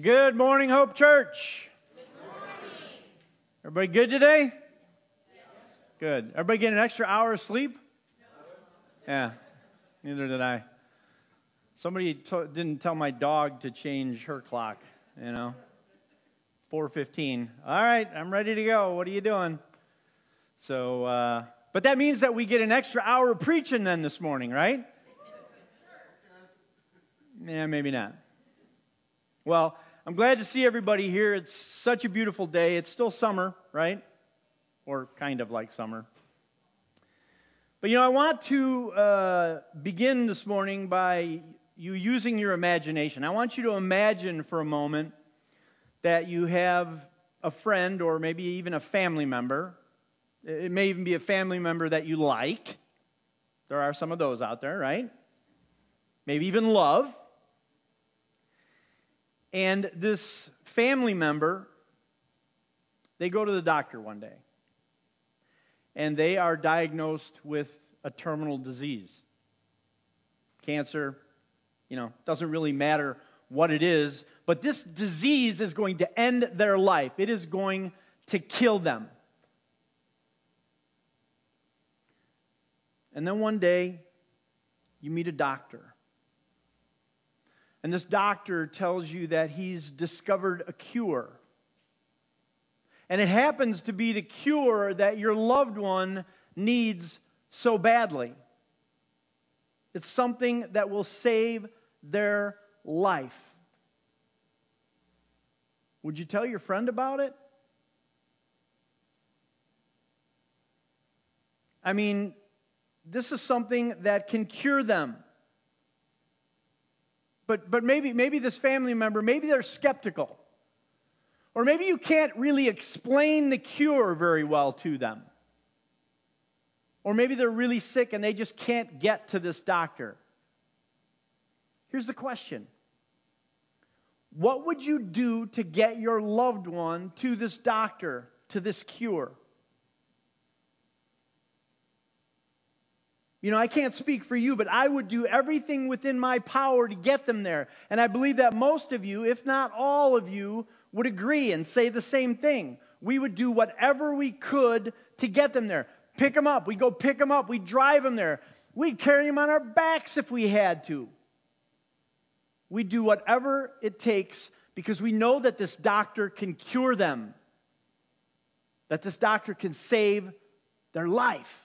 Good morning, Hope Church. Good morning. Everybody good today? Yes. Good. Everybody get an extra hour of sleep? Yeah, neither did I. Somebody t- didn't tell my dog to change her clock, you know. 4:15. All right, I'm ready to go. What are you doing? So, uh, but that means that we get an extra hour of preaching then this morning, right? Yeah, maybe not. Well, I'm glad to see everybody here. It's such a beautiful day. It's still summer, right? Or kind of like summer. But you know, I want to uh, begin this morning by you using your imagination. I want you to imagine for a moment that you have a friend or maybe even a family member. It may even be a family member that you like. There are some of those out there, right? Maybe even love. And this family member, they go to the doctor one day. And they are diagnosed with a terminal disease. Cancer, you know, doesn't really matter what it is, but this disease is going to end their life. It is going to kill them. And then one day, you meet a doctor. And this doctor tells you that he's discovered a cure. And it happens to be the cure that your loved one needs so badly. It's something that will save their life. Would you tell your friend about it? I mean, this is something that can cure them but, but maybe, maybe this family member, maybe they're skeptical. Or maybe you can't really explain the cure very well to them. Or maybe they're really sick and they just can't get to this doctor. Here's the question What would you do to get your loved one to this doctor, to this cure? You know, I can't speak for you, but I would do everything within my power to get them there. And I believe that most of you, if not all of you, would agree and say the same thing. We would do whatever we could to get them there. Pick them up. We go pick them up. We drive them there. We'd carry them on our backs if we had to. We do whatever it takes because we know that this doctor can cure them, that this doctor can save their life.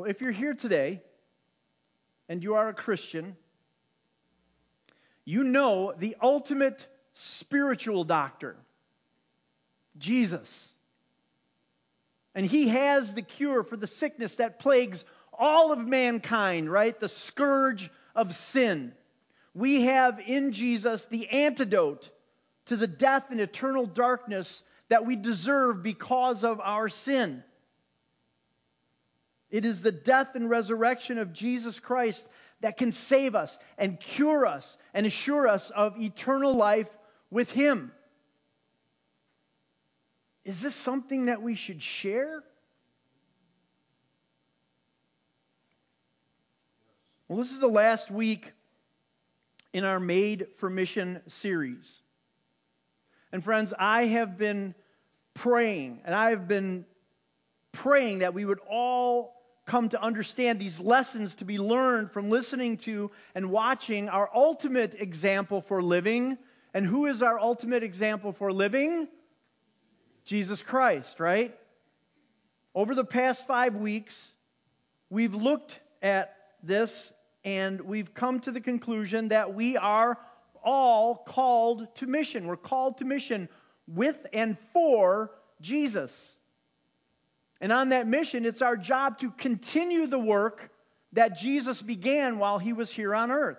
Well, if you're here today and you are a Christian, you know the ultimate spiritual doctor, Jesus. And he has the cure for the sickness that plagues all of mankind, right? The scourge of sin. We have in Jesus the antidote to the death and eternal darkness that we deserve because of our sin. It is the death and resurrection of Jesus Christ that can save us and cure us and assure us of eternal life with Him. Is this something that we should share? Well, this is the last week in our Made for Mission series. And friends, I have been praying, and I have been praying that we would all come to understand these lessons to be learned from listening to and watching our ultimate example for living. And who is our ultimate example for living? Jesus Christ, right? Over the past five weeks, we've looked at this and we've come to the conclusion that we are all called to mission. We're called to mission with and for Jesus. And on that mission, it's our job to continue the work that Jesus began while he was here on earth.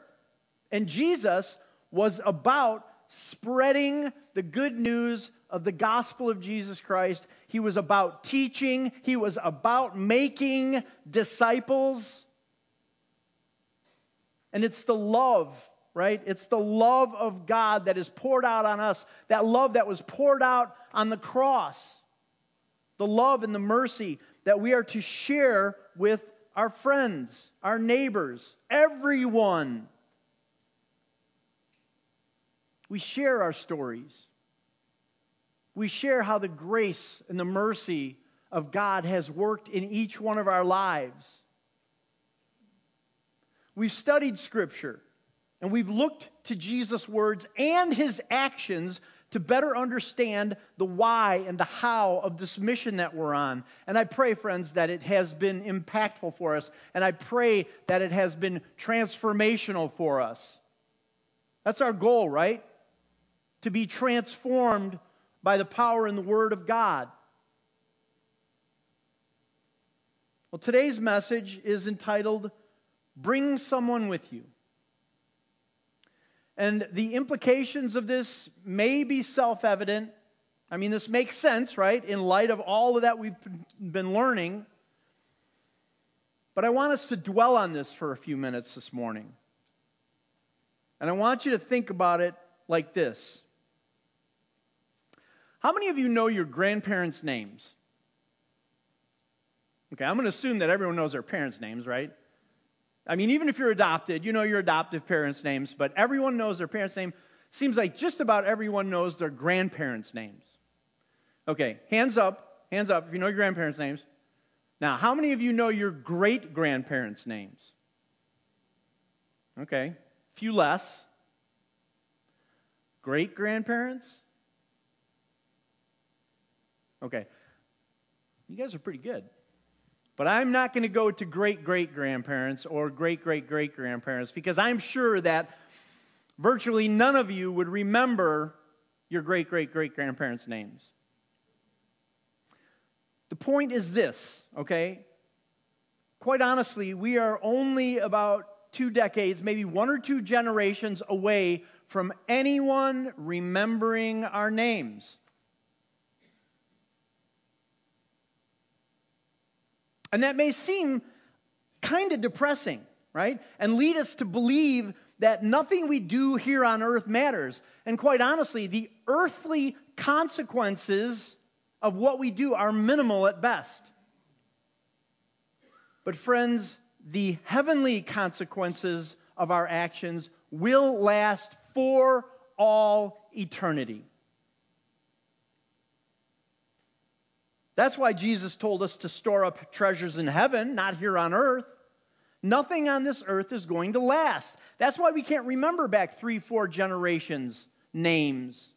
And Jesus was about spreading the good news of the gospel of Jesus Christ. He was about teaching, he was about making disciples. And it's the love, right? It's the love of God that is poured out on us, that love that was poured out on the cross the love and the mercy that we are to share with our friends, our neighbors, everyone. We share our stories. We share how the grace and the mercy of God has worked in each one of our lives. We've studied Scripture and we've looked to Jesus' words and his actions to better understand the why and the how of this mission that we're on. And I pray, friends, that it has been impactful for us. And I pray that it has been transformational for us. That's our goal, right? To be transformed by the power and the Word of God. Well, today's message is entitled Bring Someone With You. And the implications of this may be self evident. I mean, this makes sense, right, in light of all of that we've been learning. But I want us to dwell on this for a few minutes this morning. And I want you to think about it like this How many of you know your grandparents' names? Okay, I'm going to assume that everyone knows their parents' names, right? I mean, even if you're adopted, you know your adoptive parents' names, but everyone knows their parents' name. Seems like just about everyone knows their grandparents' names. Okay, hands up, hands up if you know your grandparents' names. Now, how many of you know your great grandparents' names? Okay, a few less. Great grandparents? Okay, you guys are pretty good. But I'm not going to go to great great grandparents or great great great grandparents because I'm sure that virtually none of you would remember your great great great grandparents' names. The point is this, okay? Quite honestly, we are only about two decades, maybe one or two generations away from anyone remembering our names. And that may seem kind of depressing, right? And lead us to believe that nothing we do here on earth matters. And quite honestly, the earthly consequences of what we do are minimal at best. But, friends, the heavenly consequences of our actions will last for all eternity. That's why Jesus told us to store up treasures in heaven, not here on earth. Nothing on this earth is going to last. That's why we can't remember back three, four generations' names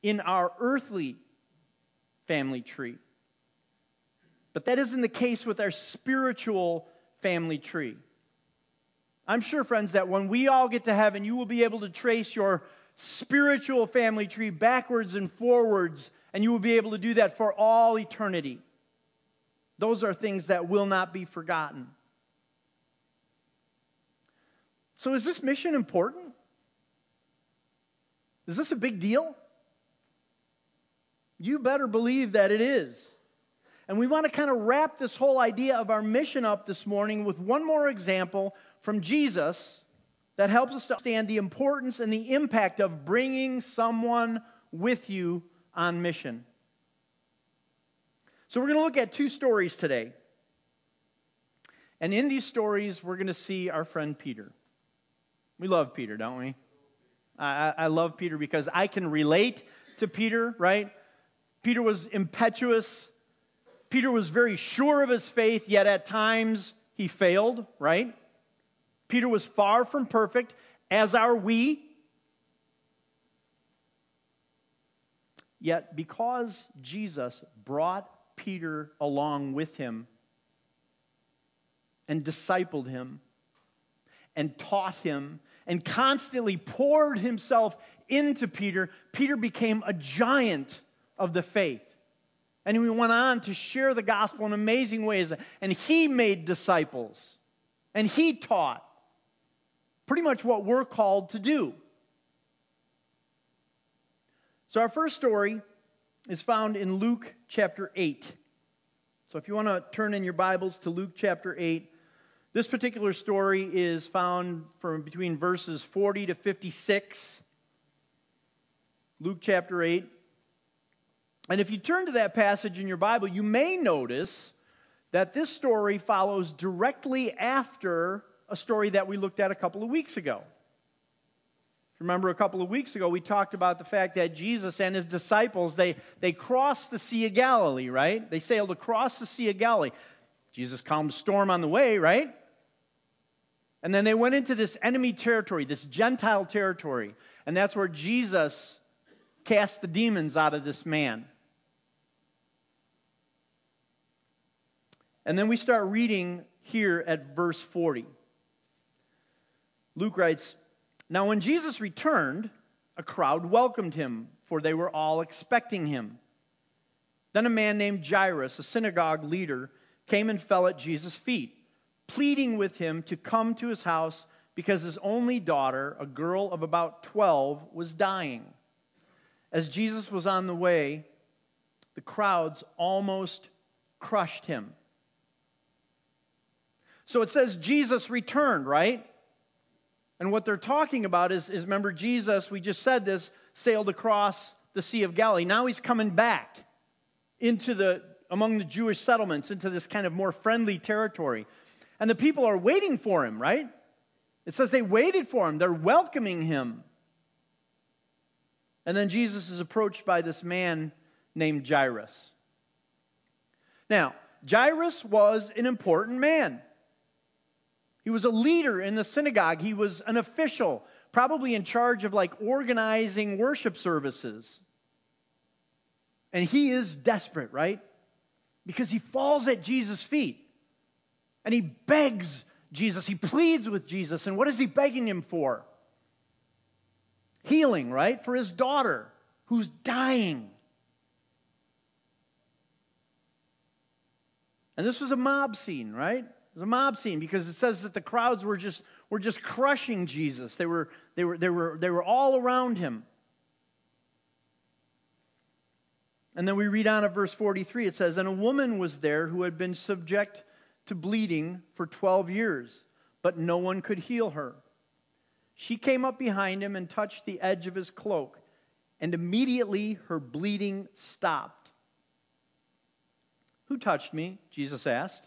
in our earthly family tree. But that isn't the case with our spiritual family tree. I'm sure, friends, that when we all get to heaven, you will be able to trace your spiritual family tree backwards and forwards and you will be able to do that for all eternity. Those are things that will not be forgotten. So, is this mission important? Is this a big deal? You better believe that it is. And we want to kind of wrap this whole idea of our mission up this morning with one more example from Jesus that helps us to understand the importance and the impact of bringing someone with you on mission. So, we're going to look at two stories today. And in these stories, we're going to see our friend Peter. We love Peter, don't we? I, I love Peter because I can relate to Peter, right? Peter was impetuous. Peter was very sure of his faith, yet at times he failed, right? Peter was far from perfect, as are we. Yet, because Jesus brought Peter along with him and discipled him and taught him and constantly poured himself into Peter, Peter became a giant of the faith. And he went on to share the gospel in amazing ways. And he made disciples. And he taught. Pretty much what we're called to do. So, our first story is found in Luke chapter 8. So, if you want to turn in your Bibles to Luke chapter 8, this particular story is found from between verses 40 to 56. Luke chapter 8. And if you turn to that passage in your Bible, you may notice that this story follows directly after a story that we looked at a couple of weeks ago. Remember a couple of weeks ago we talked about the fact that Jesus and his disciples they they crossed the Sea of Galilee, right? They sailed across the Sea of Galilee. Jesus calmed the storm on the way, right? And then they went into this enemy territory, this Gentile territory, and that's where Jesus cast the demons out of this man. And then we start reading here at verse 40. Luke writes, Now when Jesus returned, a crowd welcomed him, for they were all expecting him. Then a man named Jairus, a synagogue leader, came and fell at Jesus' feet, pleading with him to come to his house because his only daughter, a girl of about 12, was dying. As Jesus was on the way, the crowds almost crushed him. So it says Jesus returned, right? And what they're talking about is, is remember, Jesus, we just said this, sailed across the Sea of Galilee. Now he's coming back into the among the Jewish settlements, into this kind of more friendly territory. And the people are waiting for him, right? It says they waited for him, they're welcoming him. And then Jesus is approached by this man named Jairus. Now, Jairus was an important man. He was a leader in the synagogue. He was an official, probably in charge of like organizing worship services. And he is desperate, right? Because he falls at Jesus' feet and he begs Jesus. He pleads with Jesus. And what is he begging him for? Healing, right? For his daughter who's dying. And this was a mob scene, right? Was a mob scene because it says that the crowds were just, were just crushing Jesus. They were, they, were, they, were, they were all around him. And then we read on at verse 43. It says, And a woman was there who had been subject to bleeding for 12 years, but no one could heal her. She came up behind him and touched the edge of his cloak, and immediately her bleeding stopped. Who touched me? Jesus asked.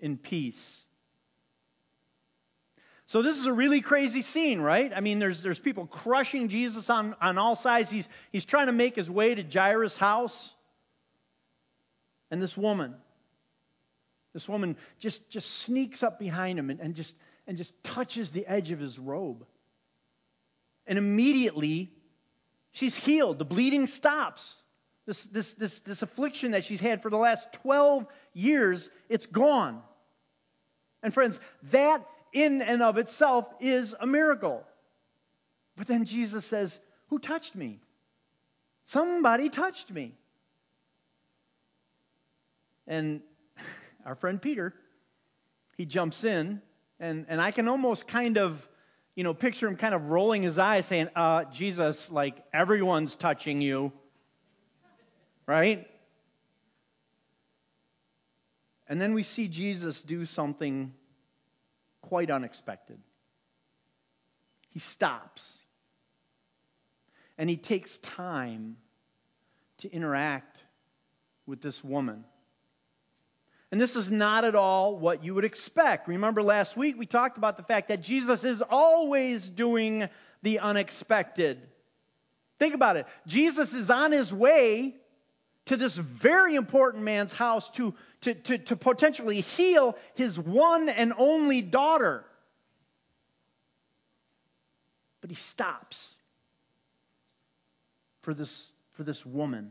in peace. So this is a really crazy scene, right? I mean, there's, there's people crushing Jesus on, on all sides. He's, he's trying to make his way to Jairus' house. And this woman, this woman just, just sneaks up behind him and, and, just, and just touches the edge of his robe. And immediately, she's healed. The bleeding stops. This, this, this, this affliction that she's had for the last 12 years, it's gone. And friends, that in and of itself is a miracle. But then Jesus says, Who touched me? Somebody touched me. And our friend Peter, he jumps in, and, and I can almost kind of, you know, picture him kind of rolling his eyes saying, uh, Jesus, like everyone's touching you. Right? And then we see Jesus do something quite unexpected. He stops and he takes time to interact with this woman. And this is not at all what you would expect. Remember last week we talked about the fact that Jesus is always doing the unexpected. Think about it. Jesus is on his way to this very important man's house to, to, to, to potentially heal his one and only daughter. But he stops for this, for this woman.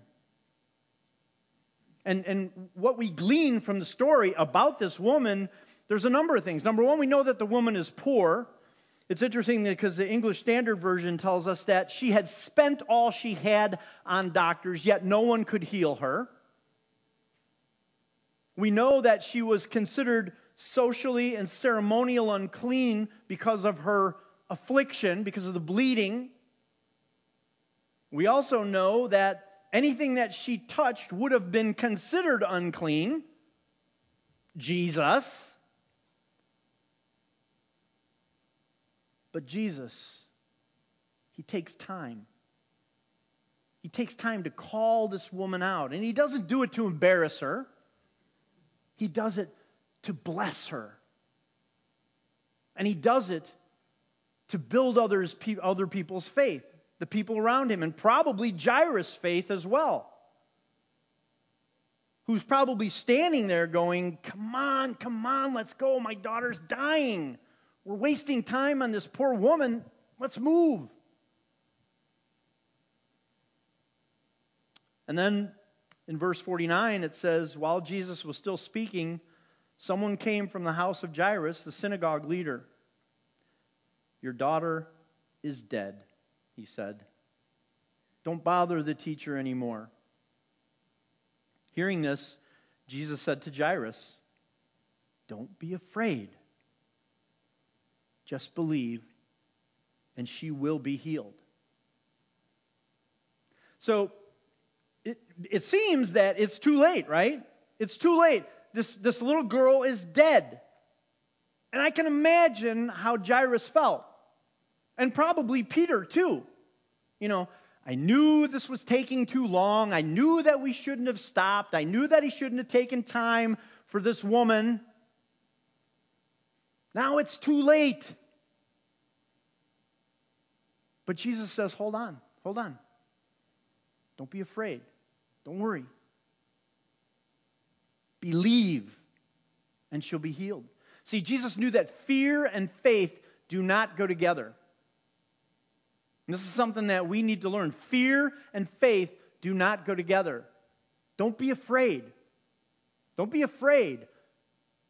And, and what we glean from the story about this woman, there's a number of things. Number one, we know that the woman is poor. It's interesting because the English Standard Version tells us that she had spent all she had on doctors, yet no one could heal her. We know that she was considered socially and ceremonial unclean because of her affliction, because of the bleeding. We also know that anything that she touched would have been considered unclean. Jesus. But Jesus, he takes time. He takes time to call this woman out. And he doesn't do it to embarrass her, he does it to bless her. And he does it to build others, other people's faith, the people around him, and probably Jairus' faith as well. Who's probably standing there going, Come on, come on, let's go. My daughter's dying. We're wasting time on this poor woman. Let's move. And then in verse 49, it says, While Jesus was still speaking, someone came from the house of Jairus, the synagogue leader. Your daughter is dead, he said. Don't bother the teacher anymore. Hearing this, Jesus said to Jairus, Don't be afraid. Just believe, and she will be healed. So it, it seems that it's too late, right? It's too late. This, this little girl is dead. And I can imagine how Jairus felt. And probably Peter, too. You know, I knew this was taking too long. I knew that we shouldn't have stopped. I knew that he shouldn't have taken time for this woman. Now it's too late. But Jesus says, hold on, hold on. Don't be afraid. Don't worry. Believe, and she'll be healed. See, Jesus knew that fear and faith do not go together. And this is something that we need to learn. Fear and faith do not go together. Don't be afraid. Don't be afraid.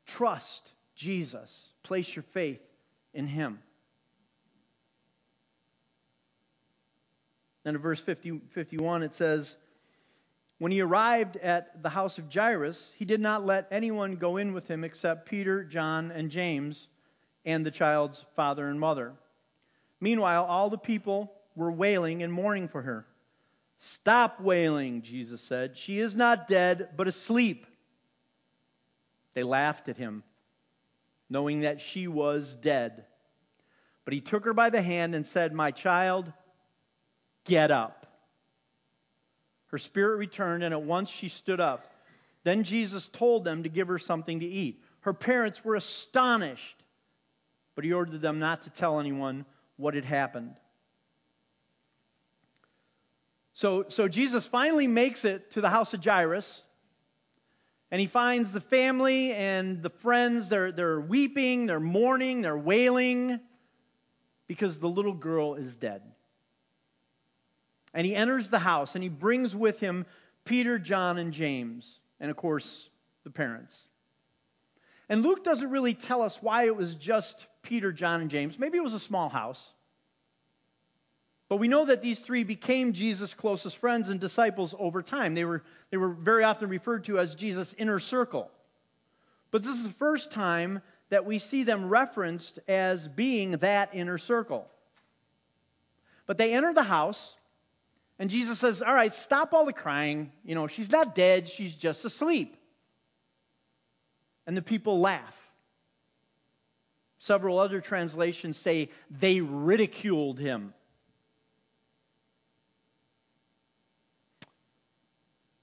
Trust Jesus. Place your faith in Him. Then in verse 50, 51, it says, When he arrived at the house of Jairus, he did not let anyone go in with him except Peter, John, and James, and the child's father and mother. Meanwhile, all the people were wailing and mourning for her. Stop wailing, Jesus said. She is not dead, but asleep. They laughed at him, knowing that she was dead. But he took her by the hand and said, My child, Get up. Her spirit returned, and at once she stood up. Then Jesus told them to give her something to eat. Her parents were astonished, but he ordered them not to tell anyone what had happened. So, so Jesus finally makes it to the house of Jairus, and he finds the family and the friends. They're, they're weeping, they're mourning, they're wailing because the little girl is dead. And he enters the house and he brings with him Peter, John, and James, and of course, the parents. And Luke doesn't really tell us why it was just Peter, John, and James. Maybe it was a small house. But we know that these three became Jesus' closest friends and disciples over time. They were, they were very often referred to as Jesus' inner circle. But this is the first time that we see them referenced as being that inner circle. But they enter the house, and Jesus says, All right, stop all the crying. You know, she's not dead, she's just asleep. And the people laugh. Several other translations say they ridiculed him.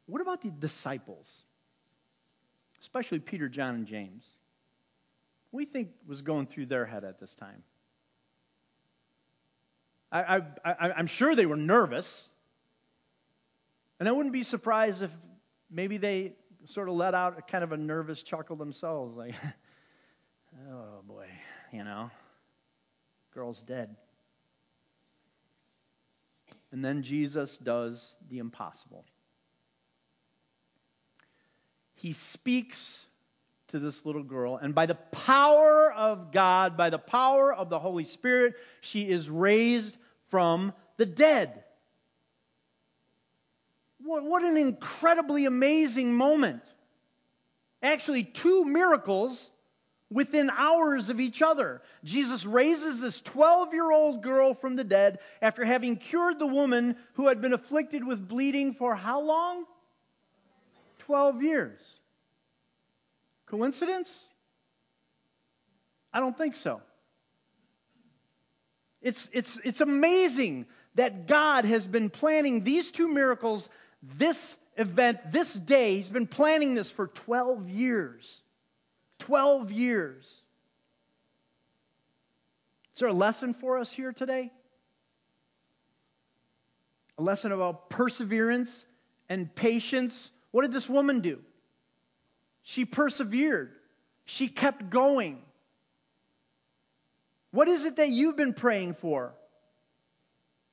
What about the disciples? Especially Peter, John, and James. What do you think was going through their head at this time? I, am sure they were nervous. And I wouldn't be surprised if maybe they sort of let out a kind of a nervous chuckle themselves, like, oh boy, you know, girl's dead. And then Jesus does the impossible. He speaks to this little girl, and by the power of God, by the power of the Holy Spirit, she is raised from the dead. What, what an incredibly amazing moment. Actually, two miracles within hours of each other. Jesus raises this 12 year old girl from the dead after having cured the woman who had been afflicted with bleeding for how long? 12 years. Coincidence? I don't think so. It's, it's, it's amazing that God has been planning these two miracles, this event, this day. He's been planning this for 12 years. 12 years. Is there a lesson for us here today? A lesson about perseverance and patience. What did this woman do? She persevered, she kept going. What is it that you've been praying for?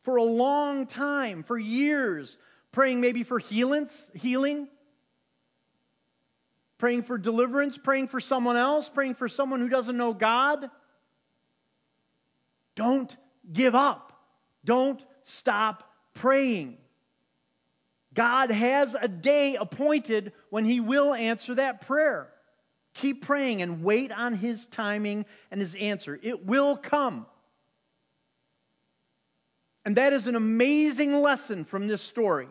For a long time, for years, praying maybe for healings, healing, praying for deliverance, praying for someone else, praying for someone who doesn't know God. Don't give up. Don't stop praying. God has a day appointed when He will answer that prayer. Keep praying and wait on His timing and His answer. It will come. And that is an amazing lesson from this story.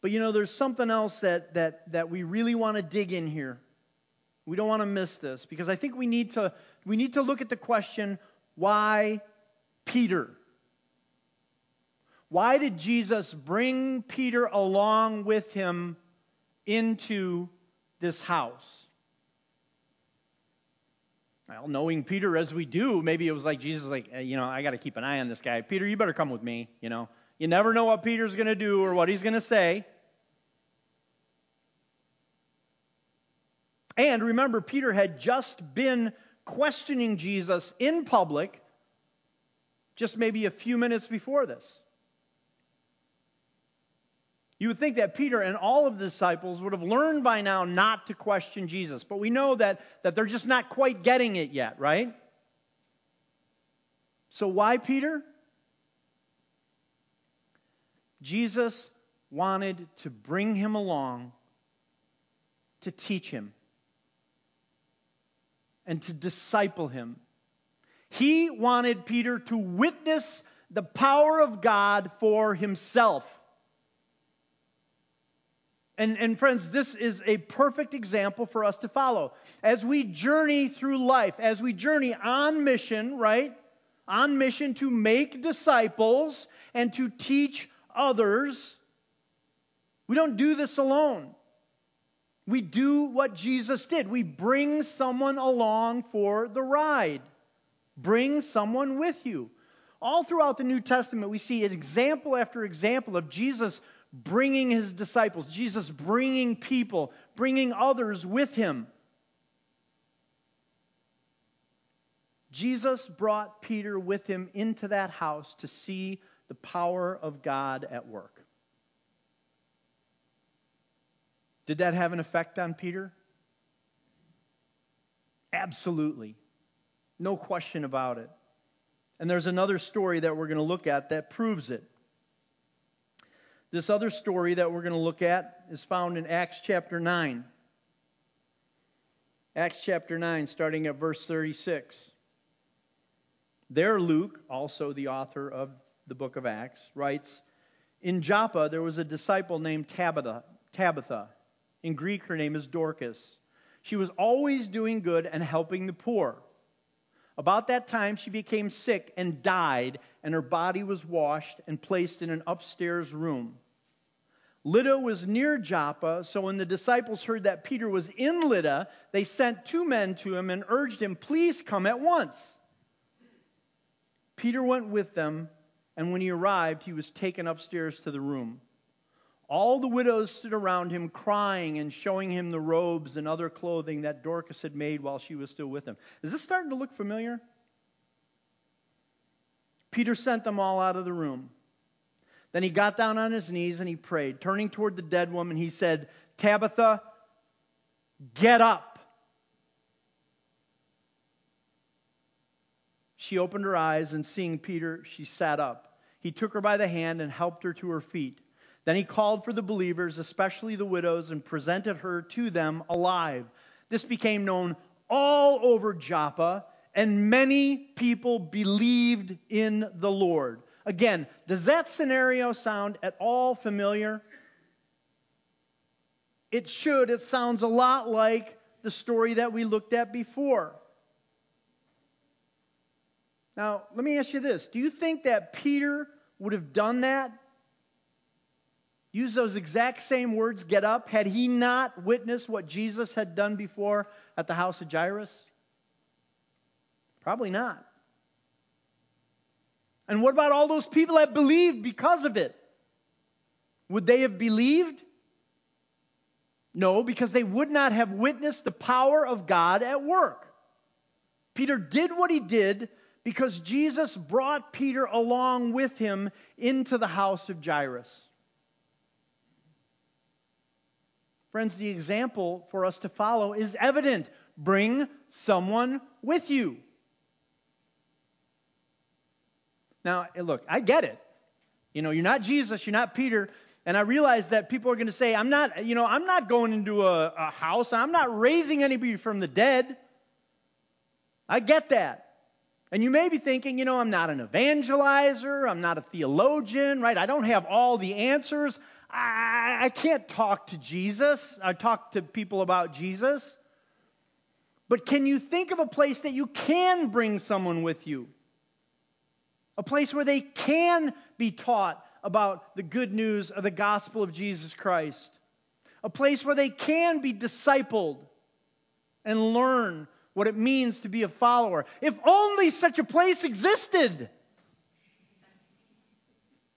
But you know, there's something else that, that, that we really want to dig in here. We don't want to miss this because I think we need to, we need to look at the question why Peter? Why did Jesus bring Peter along with him into this house? Well, knowing Peter as we do, maybe it was like Jesus, like, you know, I got to keep an eye on this guy. Peter, you better come with me. You know, you never know what Peter's going to do or what he's going to say. And remember, Peter had just been questioning Jesus in public just maybe a few minutes before this. You would think that Peter and all of the disciples would have learned by now not to question Jesus, but we know that, that they're just not quite getting it yet, right? So, why Peter? Jesus wanted to bring him along to teach him and to disciple him. He wanted Peter to witness the power of God for himself. And, and friends, this is a perfect example for us to follow. As we journey through life, as we journey on mission, right? On mission to make disciples and to teach others, we don't do this alone. We do what Jesus did. We bring someone along for the ride. Bring someone with you. All throughout the New Testament, we see example after example of Jesus bringing his disciples, Jesus bringing people, bringing others with him. Jesus brought Peter with him into that house to see the power of God at work. Did that have an effect on Peter? Absolutely. No question about it. And there's another story that we're going to look at that proves it. This other story that we're going to look at is found in Acts chapter 9. Acts chapter 9, starting at verse 36. There, Luke, also the author of the book of Acts, writes In Joppa, there was a disciple named Tabitha. Tabitha in Greek, her name is Dorcas. She was always doing good and helping the poor. About that time, she became sick and died, and her body was washed and placed in an upstairs room. Lydda was near Joppa, so when the disciples heard that Peter was in Lydda, they sent two men to him and urged him, Please come at once. Peter went with them, and when he arrived, he was taken upstairs to the room. All the widows stood around him, crying and showing him the robes and other clothing that Dorcas had made while she was still with him. Is this starting to look familiar? Peter sent them all out of the room. Then he got down on his knees and he prayed. Turning toward the dead woman, he said, Tabitha, get up. She opened her eyes, and seeing Peter, she sat up. He took her by the hand and helped her to her feet. Then he called for the believers, especially the widows, and presented her to them alive. This became known all over Joppa, and many people believed in the Lord. Again, does that scenario sound at all familiar? It should. It sounds a lot like the story that we looked at before. Now, let me ask you this Do you think that Peter would have done that? Use those exact same words, get up, had he not witnessed what Jesus had done before at the house of Jairus? Probably not. And what about all those people that believed because of it? Would they have believed? No, because they would not have witnessed the power of God at work. Peter did what he did because Jesus brought Peter along with him into the house of Jairus. Friends, the example for us to follow is evident. Bring someone with you. Now, eh, look, I get it. You know, you're not Jesus, you're not Peter, and I realize that people are going to say, I'm not, you know, I'm not going into a, a house, I'm not raising anybody from the dead. I get that. And you may be thinking, you know, I'm not an evangelizer, I'm not a theologian, right? I don't have all the answers. I, I can't talk to Jesus. I talk to people about Jesus. But can you think of a place that you can bring someone with you? A place where they can be taught about the good news of the gospel of Jesus Christ. A place where they can be discipled and learn what it means to be a follower. If only such a place existed.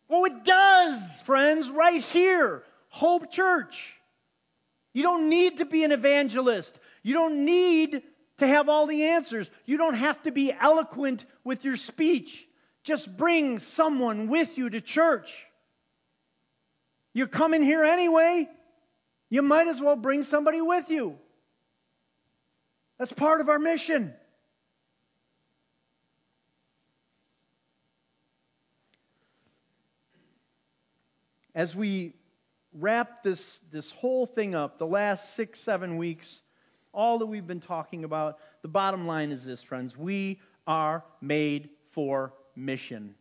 Oh, it does, friends, right here, Hope Church. You don't need to be an evangelist. You don't need to have all the answers. You don't have to be eloquent with your speech. Just bring someone with you to church. You're coming here anyway. You might as well bring somebody with you. That's part of our mission. As we wrap this, this whole thing up, the last six, seven weeks, all that we've been talking about, the bottom line is this, friends. We are made for mission.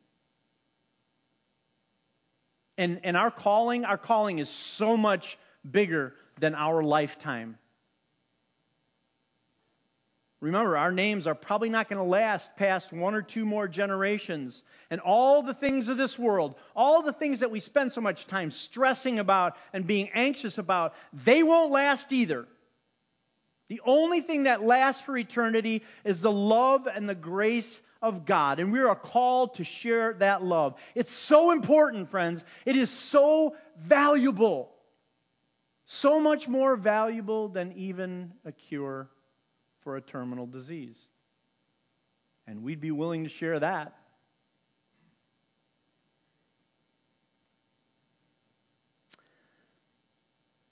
And, and our calling, our calling is so much bigger than our lifetime. Remember, our names are probably not going to last past one or two more generations. And all the things of this world, all the things that we spend so much time stressing about and being anxious about, they won't last either. The only thing that lasts for eternity is the love and the grace of God. And we are called to share that love. It's so important, friends. It is so valuable. So much more valuable than even a cure for a terminal disease. And we'd be willing to share that.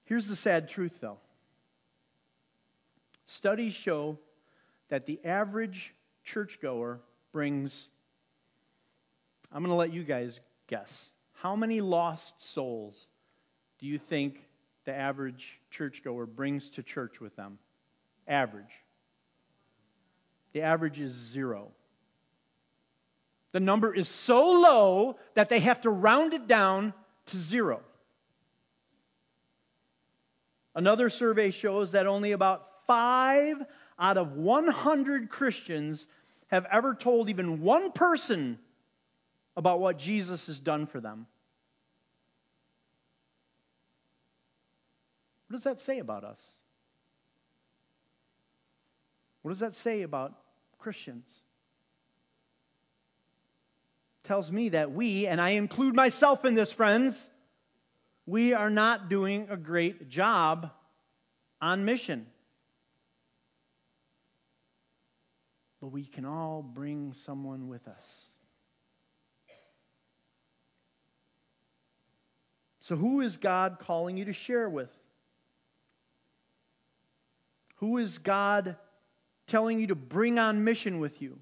Here's the sad truth, though. Studies show that the average churchgoer brings, I'm going to let you guys guess. How many lost souls do you think the average churchgoer brings to church with them? Average. The average is zero. The number is so low that they have to round it down to zero. Another survey shows that only about five out of 100 Christians have ever told even one person about what Jesus has done for them. What does that say about us? What does that say about Christians. Tells me that we, and I include myself in this, friends, we are not doing a great job on mission. But we can all bring someone with us. So, who is God calling you to share with? Who is God telling you to bring on mission with you?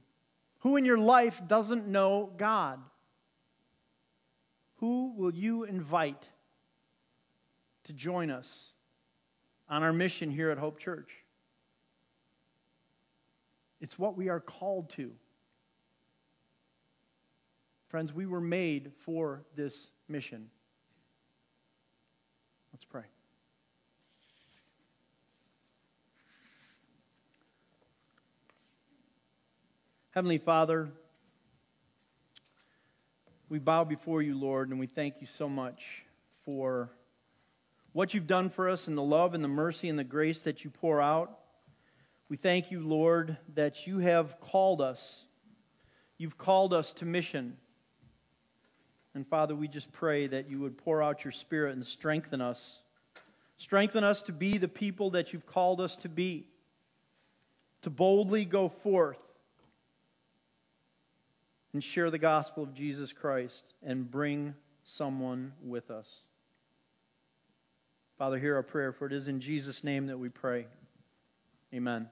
Who in your life doesn't know God? Who will you invite to join us on our mission here at Hope Church. It's what we are called to. Friends, we were made for this mission. Let's pray. Heavenly Father, we bow before you, Lord, and we thank you so much for what you've done for us and the love and the mercy and the grace that you pour out. We thank you, Lord, that you have called us. You've called us to mission. And Father, we just pray that you would pour out your Spirit and strengthen us. Strengthen us to be the people that you've called us to be, to boldly go forth and share the gospel of Jesus Christ and bring someone with us. Father, hear our prayer, for it is in Jesus' name that we pray. Amen.